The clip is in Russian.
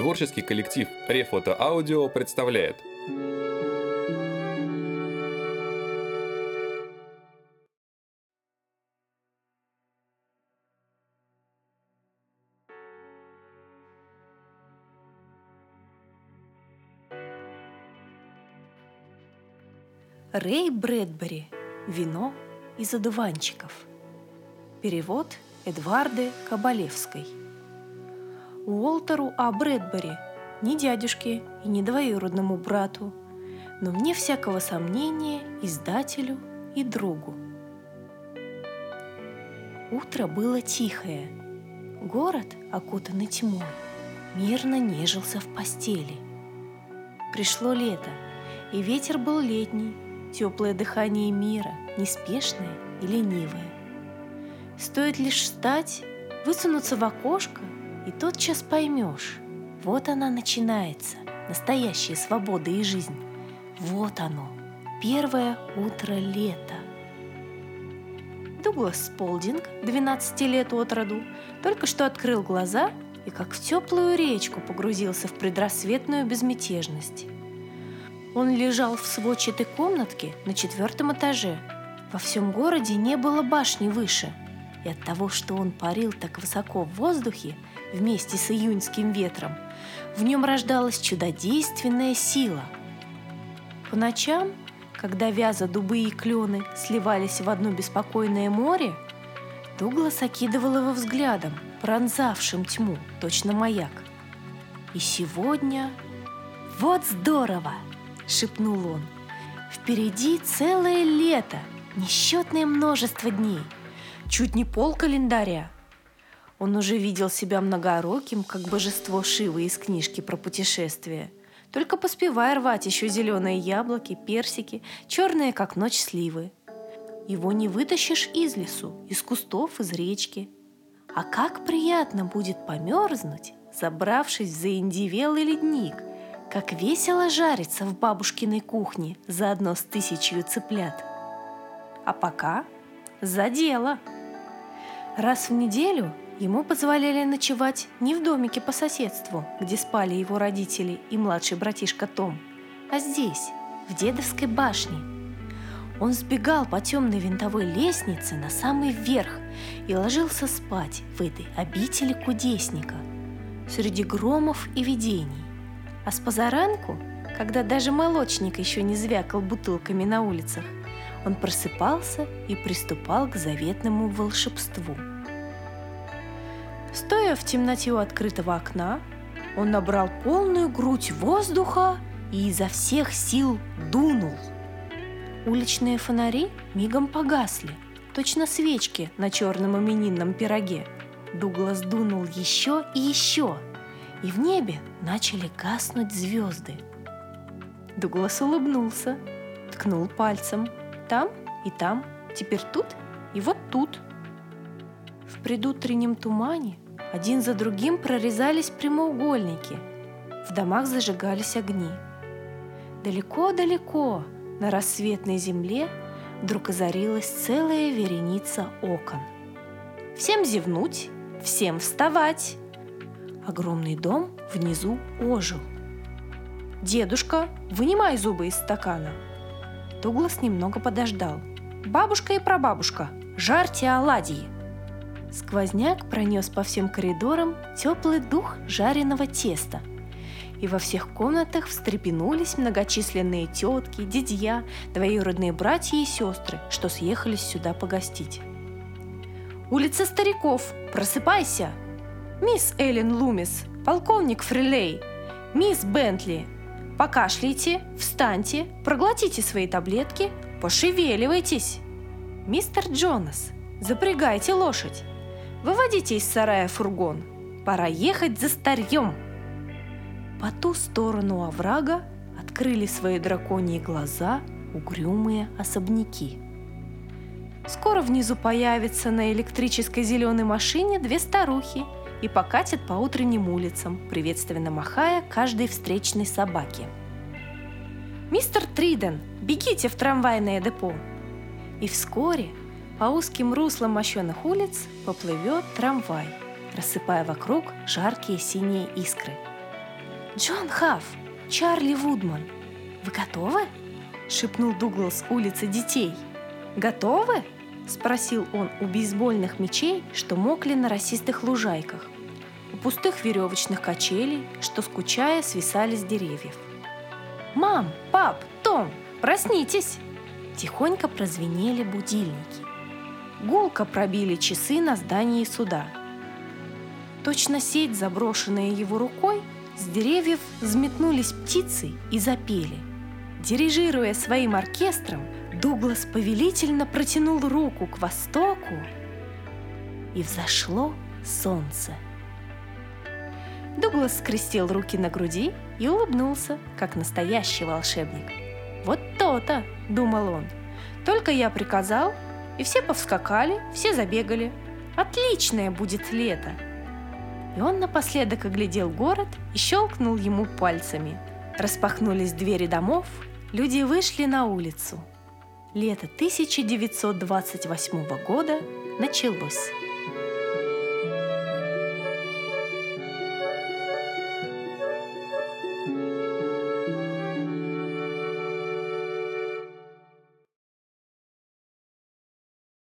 Творческий коллектив Рефото Аудио представляет Рэй Брэдбери. Вино из одуванчиков. Перевод Эдварды Кабалевской. Уолтеру А. Брэдбери, не дядюшке и не двоюродному брату, но вне всякого сомнения издателю и другу. Утро было тихое. Город, окутанный тьмой, мирно нежился в постели. Пришло лето, и ветер был летний, теплое дыхание мира, неспешное и ленивое. Стоит лишь встать, высунуться в окошко, и тотчас поймешь, вот она начинается, настоящая свобода и жизнь. Вот оно, первое утро лета. Дуглас Сполдинг, 12 лет от роду, только что открыл глаза и как в теплую речку погрузился в предрассветную безмятежность. Он лежал в сводчатой комнатке на четвертом этаже. Во всем городе не было башни выше. И от того, что он парил так высоко в воздухе, вместе с июньским ветром, в нем рождалась чудодейственная сила. По ночам, когда вяза, дубы и клены сливались в одно беспокойное море, Дуглас окидывал его взглядом, пронзавшим тьму, точно маяк. И сегодня... Вот здорово! шепнул он. Впереди целое лето, несчетное множество дней, чуть не пол календаря. Он уже видел себя многороким, как божество Шивы из книжки про путешествия. Только поспевая рвать еще зеленые яблоки, персики, черные, как ночь, сливы. Его не вытащишь из лесу, из кустов, из речки. А как приятно будет померзнуть, забравшись в заиндивелый ледник – как весело жарится в бабушкиной кухне заодно с тысячью цыплят. А пока за дело. Раз в неделю ему позволяли ночевать не в домике по соседству, где спали его родители и младший братишка Том, а здесь, в дедовской башне. Он сбегал по темной винтовой лестнице на самый верх и ложился спать в этой обители кудесника среди громов и видений. А с позаранку, когда даже молочник еще не звякал бутылками на улицах, он просыпался и приступал к заветному волшебству. Стоя в темноте у открытого окна, он набрал полную грудь воздуха и изо всех сил дунул. Уличные фонари мигом погасли, точно свечки на черном именинном пироге. Дуглас дунул еще и еще – и в небе начали гаснуть звезды. Дуглас улыбнулся, ткнул пальцем. Там и там, теперь тут и вот тут. В предутреннем тумане один за другим прорезались прямоугольники. В домах зажигались огни. Далеко-далеко на рассветной земле вдруг озарилась целая вереница окон. Всем зевнуть, всем вставать! Огромный дом внизу ожил. «Дедушка, вынимай зубы из стакана!» Дуглас немного подождал. «Бабушка и прабабушка, жарьте оладьи!» Сквозняк пронес по всем коридорам теплый дух жареного теста. И во всех комнатах встрепенулись многочисленные тетки, дядья, двоюродные братья и сестры, что съехались сюда погостить. «Улица стариков! Просыпайся!» «Мисс Эллен Лумис, полковник Фрилей, мисс Бентли, покашляйте, встаньте, проглотите свои таблетки, пошевеливайтесь. Мистер Джонас, запрягайте лошадь, выводите из сарая фургон, пора ехать за старьем». По ту сторону оврага открыли свои драконьи глаза угрюмые особняки. Скоро внизу появятся на электрической зеленой машине две старухи – и покатит по утренним улицам, приветственно махая каждой встречной собаке. «Мистер Триден, бегите в трамвайное депо!» И вскоре по узким руслам мощенных улиц поплывет трамвай, рассыпая вокруг жаркие синие искры. Джон Хафф, Чарли Вудман, вы готовы?» — шепнул Дуглас улицы детей. «Готовы?» — спросил он у бейсбольных мечей, что мокли на росистых лужайках, у пустых веревочных качелей, что, скучая, свисали с деревьев. «Мам, пап, Том, проснитесь!» Тихонько прозвенели будильники. Гулко пробили часы на здании суда. Точно сеть, заброшенная его рукой, с деревьев взметнулись птицы и запели. Дирижируя своим оркестром, Дуглас повелительно протянул руку к востоку, и взошло солнце. Дуглас скрестил руки на груди и улыбнулся, как настоящий волшебник. «Вот то-то!» – думал он. «Только я приказал, и все повскакали, все забегали. Отличное будет лето!» И он напоследок оглядел город и щелкнул ему пальцами. Распахнулись двери домов, люди вышли на улицу. Лето 1928 года началось.